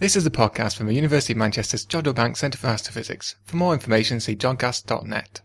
This is a podcast from the University of Manchester's Jodrell Bank Centre for Astrophysics. For more information, see jodcast.net.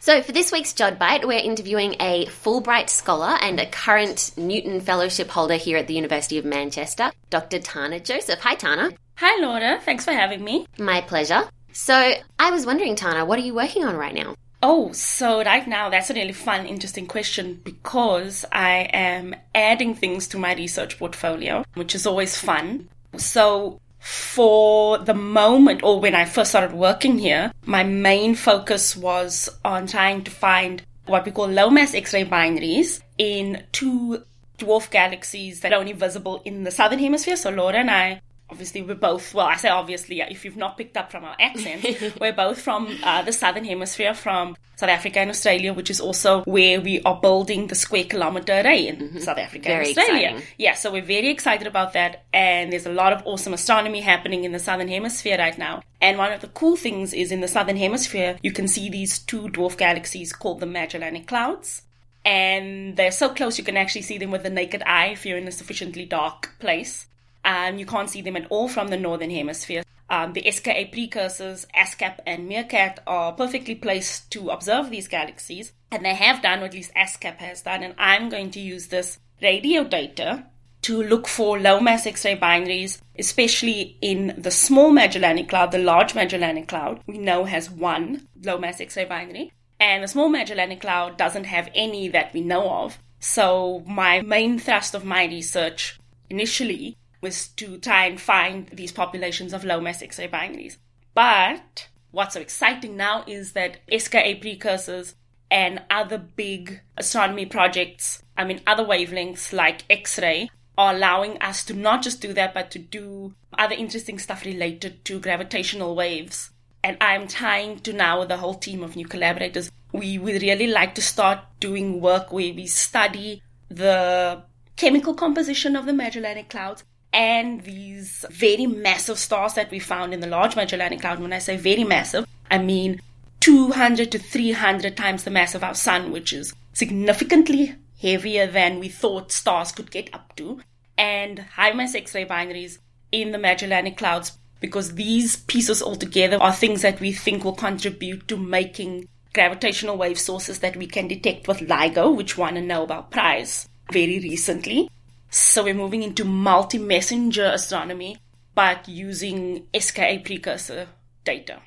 So, for this week's JodBite, we're interviewing a Fulbright scholar and a current Newton Fellowship holder here at the University of Manchester, Dr. Tana Joseph. Hi, Tana. Hi, Laura. Thanks for having me. My pleasure. So, I was wondering, Tana, what are you working on right now? Oh, so right now that's a really fun, interesting question because I am adding things to my research portfolio, which is always fun. So for the moment, or when I first started working here, my main focus was on trying to find what we call low mass X ray binaries in two dwarf galaxies that are only visible in the southern hemisphere. So Laura and I obviously we're both well i say obviously if you've not picked up from our accent we're both from uh, the southern hemisphere from south africa and australia which is also where we are building the square kilometer array in mm-hmm. south africa very and australia exciting. yeah so we're very excited about that and there's a lot of awesome astronomy happening in the southern hemisphere right now and one of the cool things is in the southern hemisphere you can see these two dwarf galaxies called the magellanic clouds and they're so close you can actually see them with the naked eye if you're in a sufficiently dark place and you can't see them at all from the northern hemisphere. Um, the SKA precursors, ASKAP and MeerKAT, are perfectly placed to observe these galaxies, and they have done, or at least ASKAP has done, and I'm going to use this radio data to look for low mass X ray binaries, especially in the small Magellanic Cloud. The large Magellanic Cloud we know has one low mass X ray binary, and the small Magellanic Cloud doesn't have any that we know of. So, my main thrust of my research initially was to try and find these populations of low mass X ray binaries. But what's so exciting now is that SKA precursors and other big astronomy projects, I mean, other wavelengths like X ray, are allowing us to not just do that, but to do other interesting stuff related to gravitational waves. And I'm trying to now, with a whole team of new collaborators, we would really like to start doing work where we study the chemical composition of the Magellanic Clouds and these very massive stars that we found in the Large Magellanic Cloud. When I say very massive, I mean 200 to 300 times the mass of our sun, which is significantly heavier than we thought stars could get up to, and high mass X ray binaries in the Magellanic Clouds, because these pieces altogether are things that we think will contribute to making gravitational wave sources that we can detect with LIGO, which won a Nobel Prize very recently. So we're moving into multi messenger astronomy, but using SKA precursor data.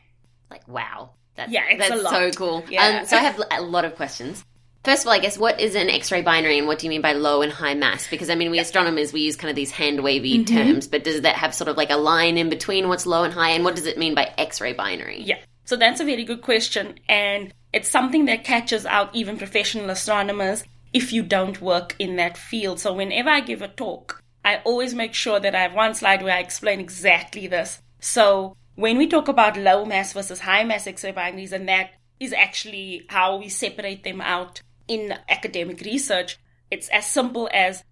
Like, wow. That's, Yeah, that's so cool. Yeah. Um, so, I have a lot of questions. First of all, I guess, what is an X ray binary and what do you mean by low and high mass? Because, I mean, we astronomers, we use kind of these hand wavy Mm-hmm. terms, but does that have sort of like a line in between what's low and high? And what does it mean by X ray binary? Yeah. So that's a very good question. And it's something that catches out even professional astronomers if you don't work in that field. So whenever I give a talk, I always make sure that I have one slide where I explain exactly this. So when we talk about low mass versus high mass X-ray binaries, and that is actually how we separate them out in academic research, it's as simple as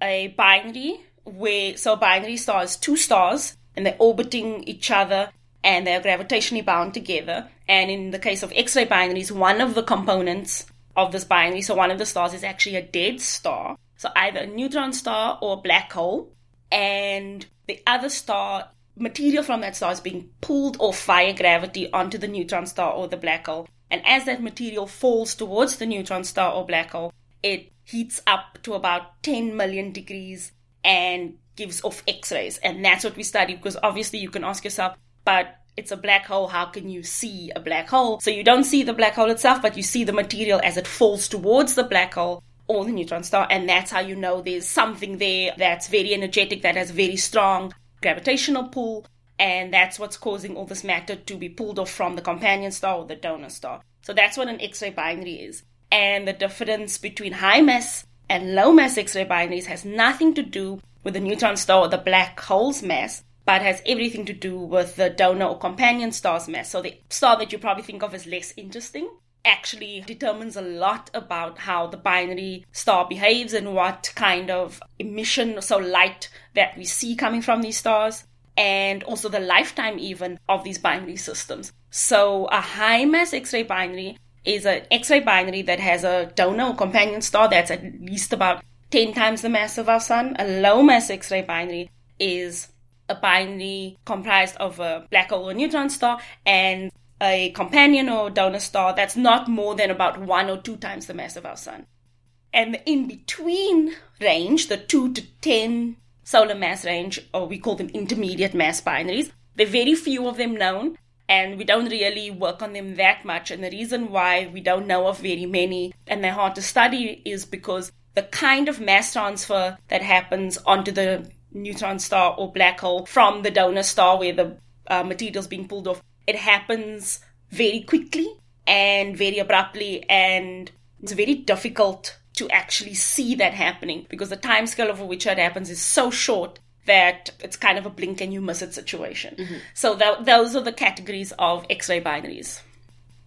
a binary where so binary star is two stars and they're orbiting each other and they're gravitationally bound together. And in the case of X-ray binaries, one of the components of this binary, so one of the stars is actually a dead star, so either a neutron star or a black hole, and the other star material from that star is being pulled off via gravity onto the neutron star or the black hole. And as that material falls towards the neutron star or black hole, it heats up to about 10 million degrees and gives off X rays. And that's what we study because obviously you can ask yourself, but it's a black hole, how can you see a black hole? So you don't see the black hole itself, but you see the material as it falls towards the black hole or the neutron star. And that's how you know there's something there that's very energetic, that has very strong gravitational pull. And that's what's causing all this matter to be pulled off from the companion star or the donor star. So that's what an X ray binary is. And the difference between high mass and low mass X ray binaries has nothing to do with the neutron star or the black hole's mass, but has everything to do with the donor or companion star's mass. So the star that you probably think of as less interesting actually determines a lot about how the binary star behaves and what kind of emission, so light that we see coming from these stars, and also the lifetime even of these binary systems. So a high mass X-ray binary is an X-ray binary that has a donor or companion star that's at least about 10 times the mass of our sun. A low mass X-ray binary is a binary comprised of a black hole or neutron star and a companion or donor star that's not more than about one or two times the mass of our sun. And the in between range, the 2 to 10 solar mass range, or we call them intermediate mass binaries, there are very few of them known, and we don't really work on them that much. And the reason why we don't know of very many and they're hard to study is because the kind of mass transfer that happens onto the neutron star or black hole from the donor star where the uh, material is being pulled off, it happens very quickly and very abruptly, and it's very difficult to actually see that happening because the time scale over which that happens is so short that it's kind of a blink and you miss it situation. Mm-hmm. So that, those are the categories of X-ray binaries.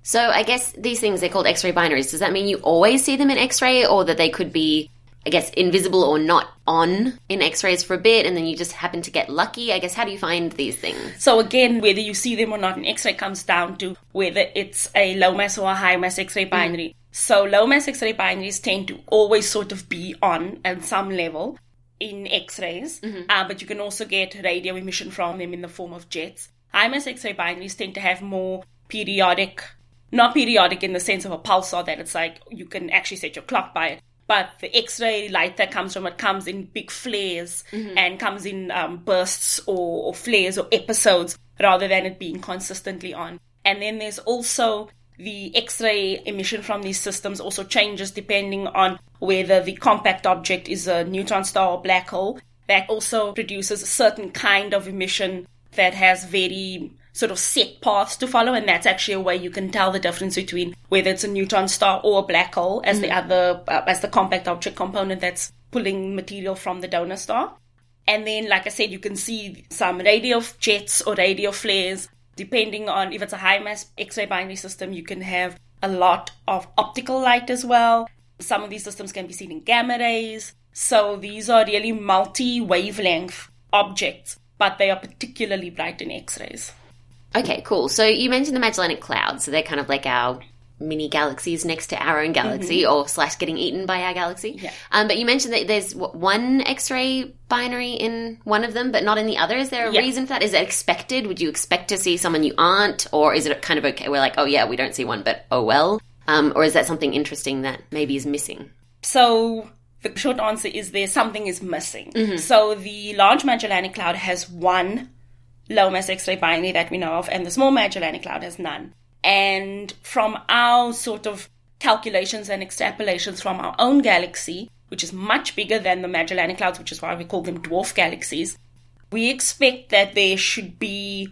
So I guess these things they're called X-ray binaries. Does that mean you always see them in X-ray, or that they could be, I guess, invisible or not on in X-rays for a bit, and then you just happen to get lucky? I guess how do you find these things? So again, whether you see them or not in X-ray comes down to whether it's a low mass or a high mass X-ray mm-hmm. binary. Mm. So low mass X-ray binaries tend to always sort of be on at some level in X-rays, mm-hmm. uh, but you can also get radio emission from them in the form of jets. High mass X-ray binaries tend to have more periodic, not periodic in the sense of a pulsar that it's like you can actually set your clock by it, but the X-ray light that comes from it comes in big flares mm-hmm. and comes in um, bursts or, or flares or episodes rather than it being consistently on. And then there's also the X-ray emission from these systems also changes depending on whether the compact object is a neutron star or black hole. That also produces a certain kind of emission that has very sort of set paths to follow, and that's actually a way you can tell the difference between whether it's a neutron star or a black hole as mm-hmm. the other uh, as the compact object component that's pulling material from the donor star. And then, like I said, you can see some radio jets or radio flares depending on if it's a high mass X-ray binary system, you can have a lot of optical light as well. Some of these systems can be seen in gamma rays. So these are really multi wavelength objects, but they are particularly bright in X rays. Okay, cool. So you mentioned the Magellanic Cloud. So they're kind of like our mini galaxies next to our own galaxy mm-hmm. or slash getting eaten by our galaxy. Yeah. Um, but you mentioned that there's one X-ray binary in one of them, but not in the other. Is there a yeah. reason for that? Is it expected? Would you expect to see someone you aren't, or is it kind of okay? We're like, oh yeah, we don't see one, but oh well. Um, or is that something interesting that maybe is missing? So the short answer is there something is missing. Mm-hmm. So the Large Magellanic Cloud has one low mass X-ray binary that we know of, and the Small Magellanic Cloud has none. And from our sort of calculations and extrapolations from our own galaxy, which is much bigger than the Magellanic Clouds, which is why we call them dwarf galaxies, we expect that there should be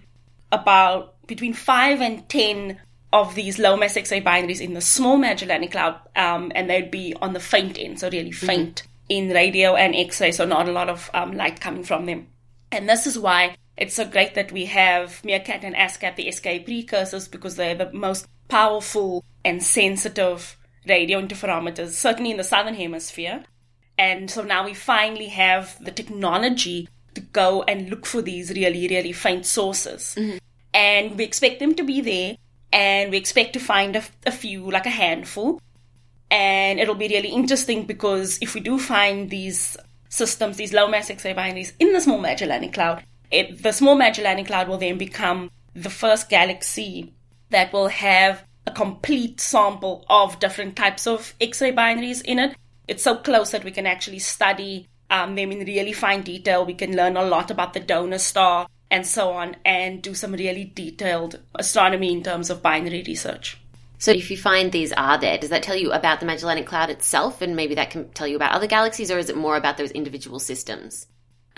about between 5 and 10 of these low mass X-ray binaries in the small Magellanic Cloud, um, and they'd be on the faint end, so really mm-hmm. faint mm-hmm. in radio and X-ray, so not a lot of um, light coming from them. And this is why it's so great that we have MeerKAT and ASKAP, the SKA precursors, because they're the most powerful and sensitive radio interferometers, certainly in the southern hemisphere. And so now we finally have the technology to go and look for these really, really faint sources. Mm-hmm. And we expect them to be there, and we expect to find a, a few, like a handful. And it'll be really interesting because if we do find these systems, these low mass X-ray binaries in the small Magellanic Cloud, it, the small Magellanic Cloud will then become the first galaxy that will have a complete sample of different types of X-ray binaries in it. It's so close that we can actually study um, them in really fine detail. We can learn a lot about the donor star and so on, and do some really detailed astronomy in terms of binary research. So, if you find these are there, does that tell you about the Magellanic Cloud itself, and maybe that can tell you about other galaxies, or is it more about those individual systems?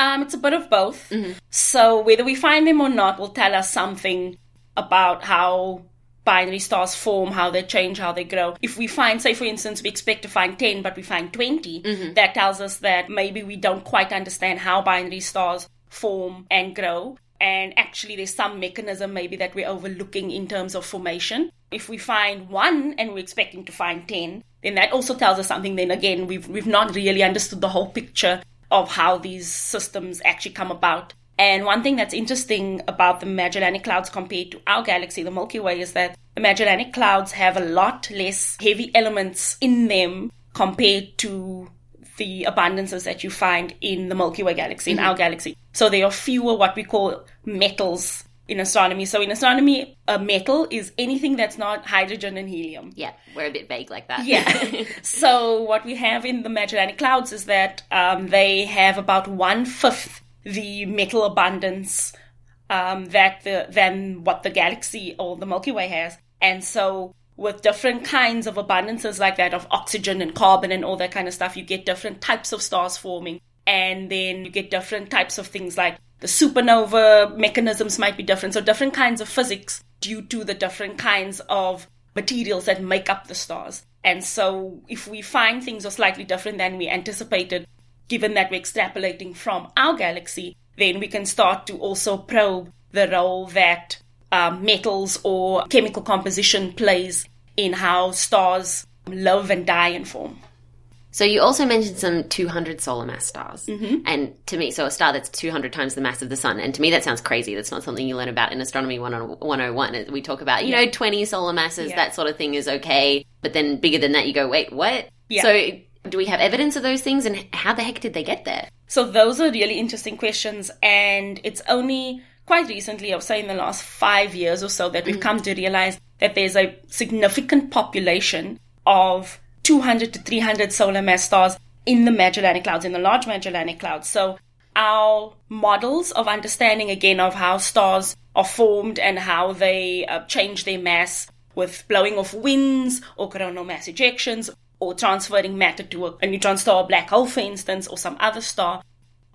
Um, it's a bit of both. Mm-hmm. So whether we find them or not will tell us something about how binary stars form, how they change, how they grow. If we find, say, for instance, we expect to find 10, but we find 20, mm-hmm. that tells us that maybe we don't quite understand how binary stars form and grow. And actually, there's some mechanism maybe that we're overlooking in terms of formation. If we find one and we're expecting to find 10, then that also tells us something. Then again, we've, we've not really understood the whole picture of how these systems actually come about. And one thing that's interesting about the Magellanic Clouds compared to our galaxy, the Milky Way, is that the Magellanic Clouds have a lot less heavy elements in them compared to the abundances that you find in the Milky Way galaxy, mm-hmm. in our galaxy. So there are fewer what we call metals in astronomy. So in astronomy, a metal is anything that's not hydrogen and helium. Yeah, we're a bit vague like that. Yeah. so what we have in the Magellanic Clouds is that um, they have about one fifth the metal abundance um, that the than what the galaxy or the Milky Way has, and so with different kinds of abundances like that of oxygen and carbon and all that kind of stuff, you get different types of stars forming, and then you get different types of things like the supernova mechanisms might be different. So different kinds of physics due to the different kinds of materials that make up the stars. And so if we find things are slightly different than we anticipated, given that we're extrapolating from our galaxy, then we can start to also probe the role that um, metals or chemical composition plays in how stars live and die and form. So you also mentioned some 200 solar mass stars. Mm-hmm. And to me, so a star that's 200 times the mass of the sun. And to me, that sounds crazy. That's not something you learn about in Astronomy 101. We talk about, you Yeah. know, 20 solar masses, Yeah. that sort of thing is okay. But then bigger than that, you go, wait, what? Yeah. So do we have evidence of those things? And how the heck did they get there? So those are really interesting questions, and it's only quite recently, I would say in the last five years or so, that we've come to realize that there's a significant population of 200 to 300 solar mass stars in the Magellanic Clouds, in the Large Magellanic Clouds. So our models of understanding again of how stars are formed and how they uh, change their mass with blowing off winds or coronal mass ejections or transferring matter to a, a neutron star or black hole, for instance, or some other star,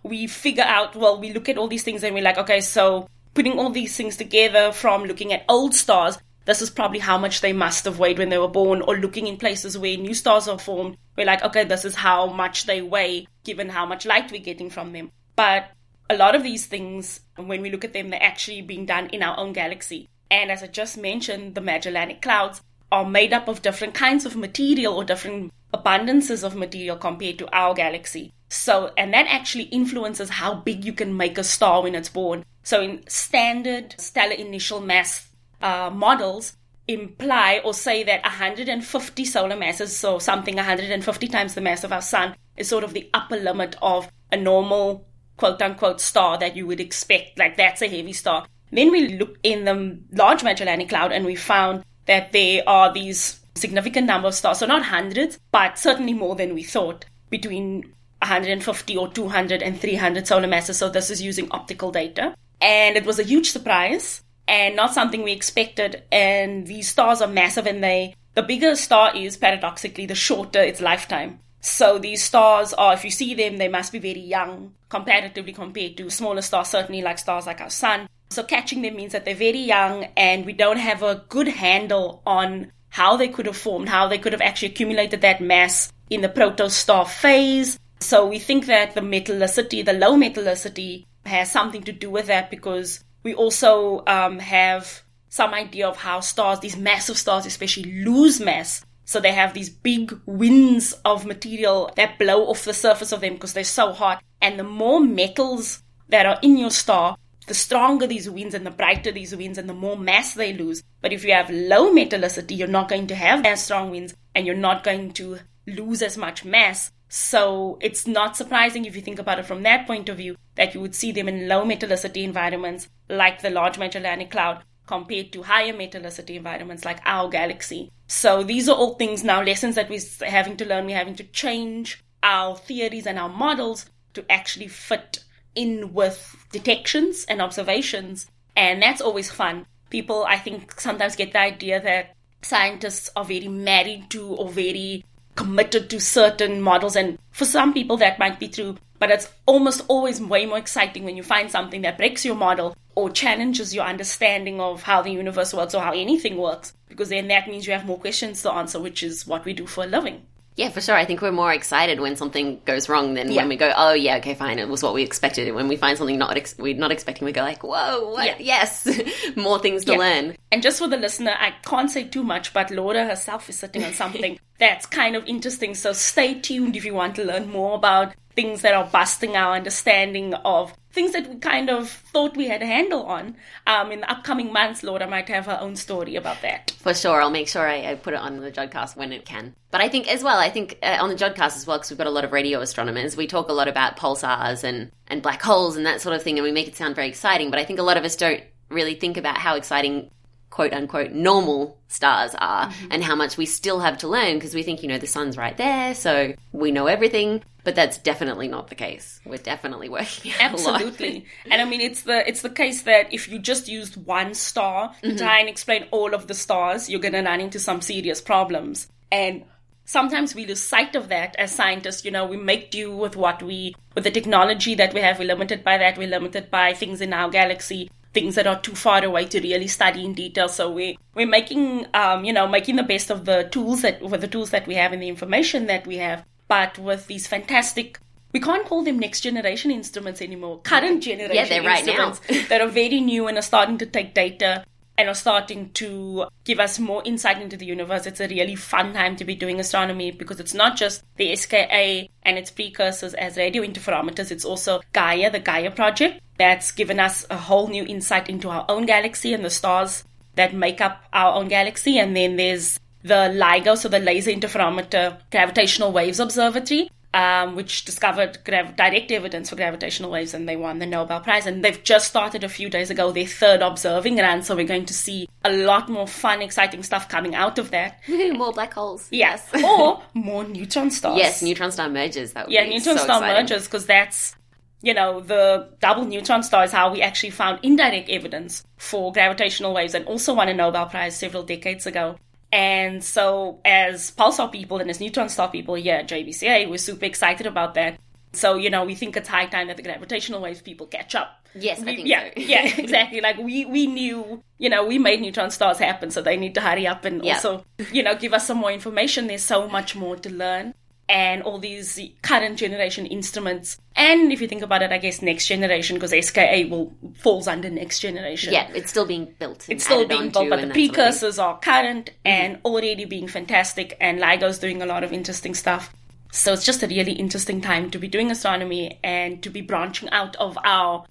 we figure out, well, we look at all these things and we're like, okay, so putting all these things together from looking at old stars, this is probably how much they must have weighed when they were born, or looking in places where new stars are formed, we're like, okay, this is how much they weigh given how much light we're getting from them. But a lot of these things, when we look at them, they're actually being done in our own galaxy. And as I just mentioned, the Magellanic Clouds are made up of different kinds of material or different abundances of material compared to our galaxy. So, and that actually influences how big you can make a star when it's born. So, in standard stellar initial mass uh, models, imply or say that 150 solar masses, so something 150 times the mass of our sun, is sort of the upper limit of a normal quote unquote star that you would expect. Like that's a heavy star. Then we looked in the Large Magellanic Cloud and we found that there are these significant number of stars, so not hundreds, but certainly more than we thought, between 150 or 200 and 300 solar masses. So this is using optical data. And it was a huge surprise and not something we expected. And these stars are massive and they, the bigger a star is, paradoxically, the shorter its lifetime. So these stars are, if you see them, they must be very young comparatively compared to smaller stars, certainly like stars like our sun. So catching them means that they're very young and we don't have a good handle on how they could have formed, how they could have actually accumulated that mass in the protostar phase. So we think that the metallicity, the low metallicity, has something to do with that because we also um, have some idea of how stars, these massive stars especially, lose mass. So they have these big winds of material that blow off the surface of them because they're so hot. And the more metals that are in your star, the stronger these winds and the brighter these winds and the more mass they lose. But if you have low metallicity, you're not going to have as strong winds and you're not going to lose as much mass. So it's not surprising if you think about it from that point of view that you would see them in low metallicity environments like the Large Magellanic Cloud compared to higher metallicity environments like our galaxy. So these are all things now, lessons that we're having to learn. We're having to change our theories and our models to actually fit in with detections and observations. And that's always fun. People, I think, sometimes get the idea that scientists are very married to or very committed to certain models. And for some people, that might be true. But it's almost always way more exciting when you find something that breaks your model or challenges your understanding of how the universe works or how anything works. Because then that means you have more questions to answer, which is what we do for a living. Yeah, for sure. I think we're more excited when something goes wrong than Yeah. when we go, oh yeah, okay, fine, it was what we expected. And when we find something not ex- we're not expecting, we go like, whoa, what? Yeah. Yes, more things to Yeah. learn. And just for the listener, I can't say too much, but Laura herself is sitting on something that's kind of interesting. So stay tuned if you want to learn more about things that are busting our understanding of things that we kind of thought we had a handle on. Um, in the upcoming months, Laura might have her own story about that. For sure. I'll make sure I, I put it on the Jodcast when it can. But I think as well, I think uh, on the Jodcast as well, because we've got a lot of radio astronomers, we talk a lot about pulsars and, and black holes and that sort of thing, and we make it sound very exciting. But I think a lot of us don't really think about how exciting quote unquote normal stars are mm-hmm. and how much we still have to learn because we think, you know, the sun's right there, so we know everything. But that's definitely not the case. We're definitely working Absolutely. and I mean it's the it's the case that if you just used one star to mm-hmm. try and explain all of the stars, you're gonna run into some serious problems. And sometimes we lose sight of that as scientists. You know, we make do with what we, with the technology that we have. We're limited by that. We're limited by things in our galaxy things that are too far away to really study in detail. So we we're making um, you know making the best of the tools that with the tools that we have and the information that we have, but with these fantastic. We can't call them next generation instruments anymore. Current generation yeah, they're right instruments now. that are very new and are starting to take data and are starting to give us more insight into the universe. It's a really fun time to be doing astronomy because it's not just the SKA and its precursors as radio interferometers, it's also Gaia, the Gaia project, that's given us a whole new insight into our own galaxy and the stars that make up our own galaxy. And then there's the LIGO, so the Laser Interferometer Gravitational Waves Observatory, um, which discovered grav- direct evidence for gravitational waves and they won the Nobel Prize. And they've just started a few days ago their third observing run, so we're going to see a lot more fun, exciting stuff coming out of that. more black holes. Yes. or more neutron stars. Yes, neutron star mergers. That yeah, neutron so star exciting. mergers, because that's you know, the double neutron star is how we actually found indirect evidence for gravitational waves and also won a Nobel Prize several decades ago. And so, as pulsar people and as neutron star people here at JBCA, we're super excited about that. So, you know, we think it's high time that the gravitational waves people catch up. Yes, we, yeah, so. yeah, exactly. Like we we knew, you know, we made neutron stars happen, so they need to hurry up and yeah. also, you know, give us some more information. There's so much more to learn and all these current generation instruments. And if you think about it, I guess next generation, because SKA will falls under next generation. Yeah, it's still being built. It's still being built, but the precursors are current mm-hmm. and already being fantastic. And LIGO's doing a lot of interesting stuff. So it's just a really interesting time to be doing astronomy and to be branching out of our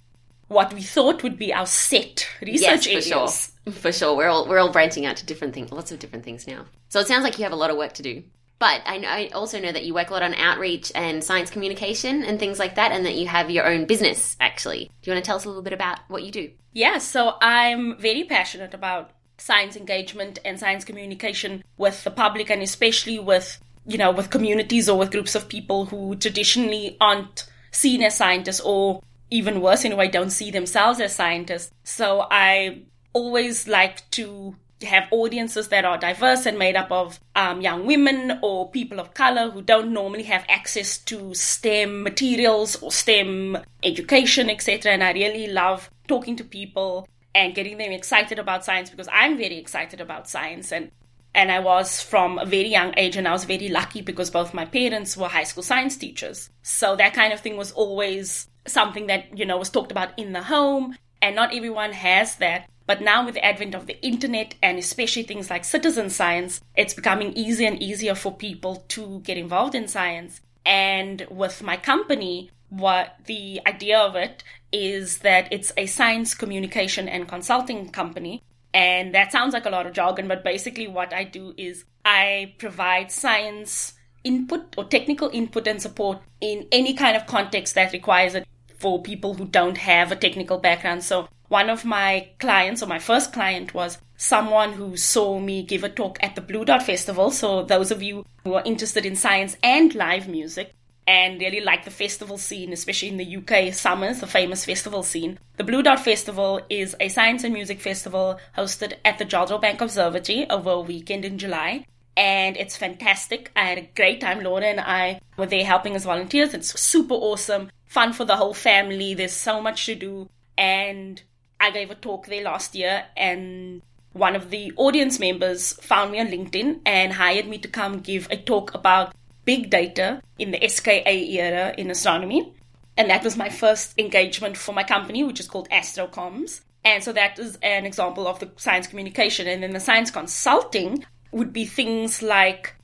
what we thought would be our set research yes, for areas. Sure. For sure, we're all we're all branching out to different things, lots of different things now. So it sounds like you have a lot of work to do. But I, I also know that you work a lot on outreach and science communication and things like that, and that you have your own business, actually. Do you want to tell us a little bit about what you do? Yeah, so I'm very passionate about science engagement and science communication with the public and especially with, you know, with communities or with groups of people who traditionally aren't seen as scientists or even worse in a way don't see themselves as scientists. So I always like to have audiences that are diverse and made up of um, young women or people of color who don't normally have access to STEM materials or STEM education, etc. And I really love talking to people and getting them excited about science because I'm very excited about science and and I was from a very young age and I was very lucky because both my parents were high school science teachers. So that kind of thing was always something that, you know, was talked about in the home and not everyone has that. But now, with the advent of the internet and especially things like citizen science, it's becoming easier and easier for people to get involved in science. And with my company, what the idea of it is that it's a science communication and consulting company. And that sounds like a lot of jargon, but basically, what I do is I provide science input or technical input and support in any kind of context that requires it for people who don't have a technical background. So one of my clients, or my first client, was someone who saw me give a talk at the Blue Dot Festival. So, those of you who are interested in science and live music and really like the festival scene, especially in the UK summers, the famous festival scene, the Blue Dot Festival is a science and music festival hosted at the Jodrell Bank Observatory over a weekend in July. And it's fantastic. I had a great time. Laura and I were there helping as volunteers. It's super awesome, fun for the whole family. There's so much to do. And I gave a talk there last year, and one of the audience members found me on LinkedIn and hired me to come give a talk about big data in the SKA era in astronomy. And that was my first engagement for my company, which is called AstroComms. And so that is an example of the science communication. And then the science consulting would be things like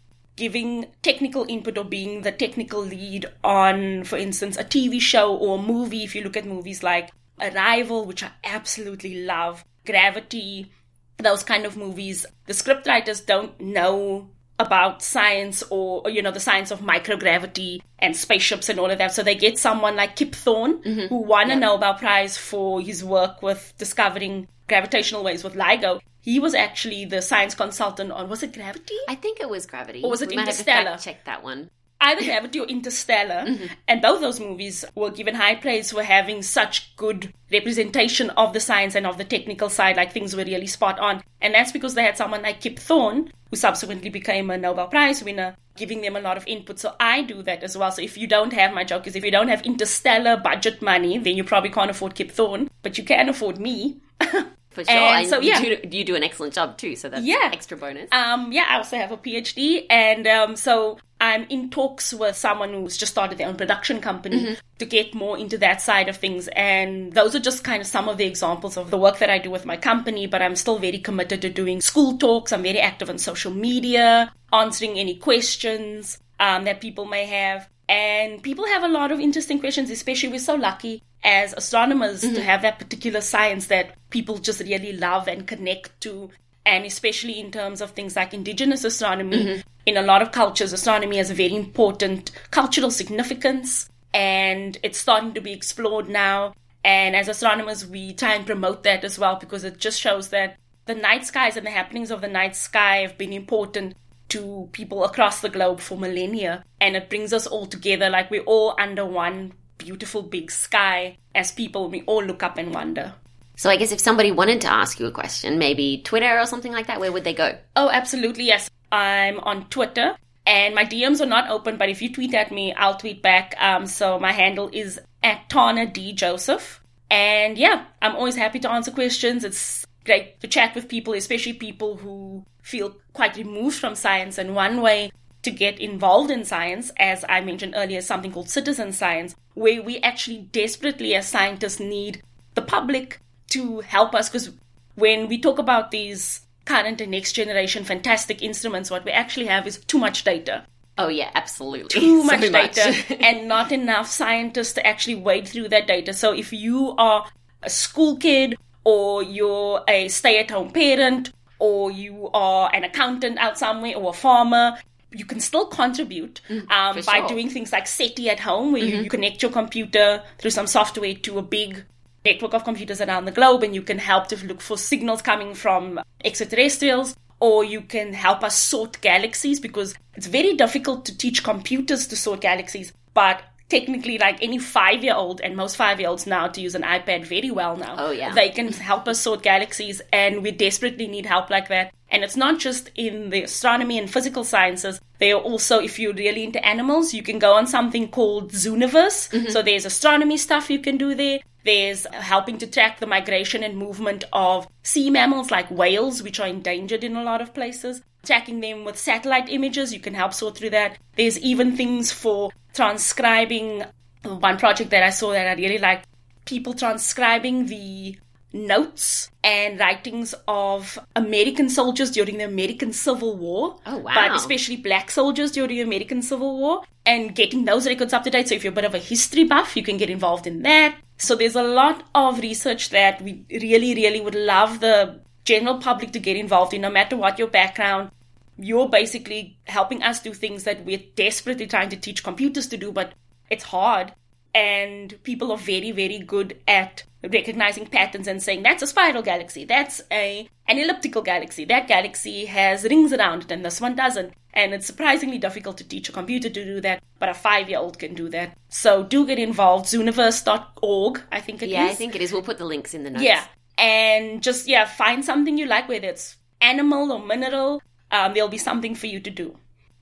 giving technical input or being the technical lead on, for instance, a TV show or a movie. If you look at movies like Arrival, which I absolutely love, Gravity, those kind of movies, the scriptwriters don't know about science or, you know the science of microgravity and spaceships and all of that so they get someone like kip thorne mm-hmm. who won a nobel prize for his work with discovering gravitational waves with ligo he was actually the science consultant on was it gravity i think it was gravity or was it we interstellar check that one either Gravity or Interstellar, mm-hmm. and both those movies were given high praise for having such good representation of the science and of the technical side, like things were really spot on. And that's because they had someone like Kip Thorne, who subsequently became a Nobel Prize winner, giving them a lot of input. So I do that as well. So if you don't have, my joke is if you don't have interstellar budget money, then you probably can't afford Kip Thorne, but you can afford me. For sure. And, and so, yeah. You do, you do, an excellent job too, so that's yeah. extra bonus. Um, yeah, I also have a PhD, and um, so I'm in talks with someone who's just started their own production company mm-hmm. to get more into that side of things. And those are just kind of some of the examples of the work that I do with my company, but I'm still very committed to doing school talks. I'm very active on social media, answering any questions um, that people may have. And people have a lot of interesting questions, especially we're so lucky as astronomers mm-hmm. to have that particular science that people just really love and connect to and especially in terms of things like indigenous astronomy. Mm-hmm. In a lot of cultures, astronomy has a very important cultural significance, and it's starting to be explored now. And as astronomers, we try and promote that as well because it just shows that the night skies and the happenings of the night sky have been important to people across the globe for millennia. And it brings us all together like we're all under one beautiful big sky as people. We all look up and wonder. So I guess if somebody wanted to ask you a question, maybe Twitter or something like that, where would they go? Oh, absolutely, yes. I'm on Twitter and my DMs are not open, but if you tweet at me, I'll tweet back. Um, so my handle is at Tana D Joseph. And yeah, I'm always happy to answer questions. It's great to chat with people, especially people who feel quite removed from science. And one way to get involved in science, as I mentioned earlier, is something called citizen science, where we actually desperately, as scientists, need the public to help us because when we talk about these current and next generation fantastic instruments, what we actually have is too much data. Oh, yeah, absolutely. Too much so data much. and not enough scientists to actually wade through that data. So if you are a school kid or you're a stay at home parent or you are an accountant out somewhere or a farmer, you can still contribute mm, um, by sure. doing things like SETI at home, where mm-hmm. you, you connect your computer through some software to a big network of computers around the globe and you can help to look for signals coming from extraterrestrials or you can help us sort galaxies because it's very difficult to teach computers to sort galaxies but technically like any five year old and most five year olds now to use an ipad very well now oh yeah they can help us sort galaxies and we desperately need help like that and it's not just in the astronomy and physical sciences. They are also, if you're really into animals, you can go on something called Zooniverse. Mm-hmm. So there's astronomy stuff you can do there. There's helping to track the migration and movement of sea mammals like whales, which are endangered in a lot of places. Tracking them with satellite images, you can help sort through that. There's even things for transcribing. One project that I saw that I really liked people transcribing the notes and writings of American soldiers during the American Civil War. Oh, wow. But especially black soldiers during the American Civil War and getting those records up to date. So if you're a bit of a history buff, you can get involved in that. So there's a lot of research that we really, really would love the general public to get involved in, no matter what your background. You're basically helping us do things that we're desperately trying to teach computers to do, but it's hard and people are very very good at recognizing patterns and saying that's a spiral galaxy. That's a an elliptical galaxy. That galaxy has rings around it and this one doesn't. And it's surprisingly difficult to teach a computer to do that but a five year old can do that. So do get involved. Zooniverse.org i think it yeah, is. i think it is. We'll put the links in the notes. Yeah. And just yeah find something you like whether it's animal or mineral um, there'll be something for you to do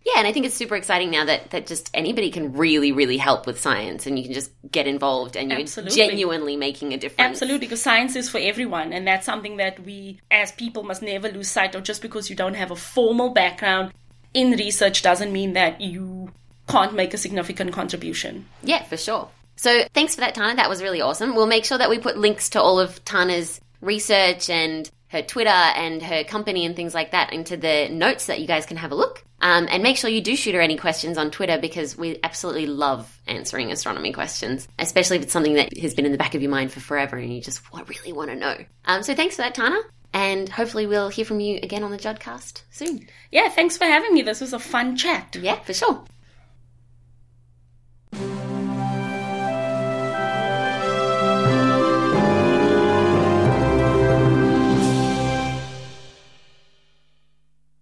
yeah, and I think it's super exciting now that, that just anybody can really, really help with science and you can just get involved and you're Absolutely. genuinely making a difference. Absolutely, because science is for everyone. And that's something that we as people must never lose sight of. Just because you don't have a formal background in research doesn't mean that you can't make a significant contribution. Yeah, for sure. So thanks for that, Tana. That was really awesome. We'll make sure that we put links to all of Tana's research and her Twitter and her company and things like that into the notes that you guys can have a look. Um, and make sure you do shoot her any questions on Twitter because we absolutely love answering astronomy questions, especially if it's something that has been in the back of your mind for forever and you just really want to know. Um, so thanks for that, Tana. And hopefully we'll hear from you again on the Jodcast soon. Yeah, thanks for having me. This was a fun chat. Yeah, for sure.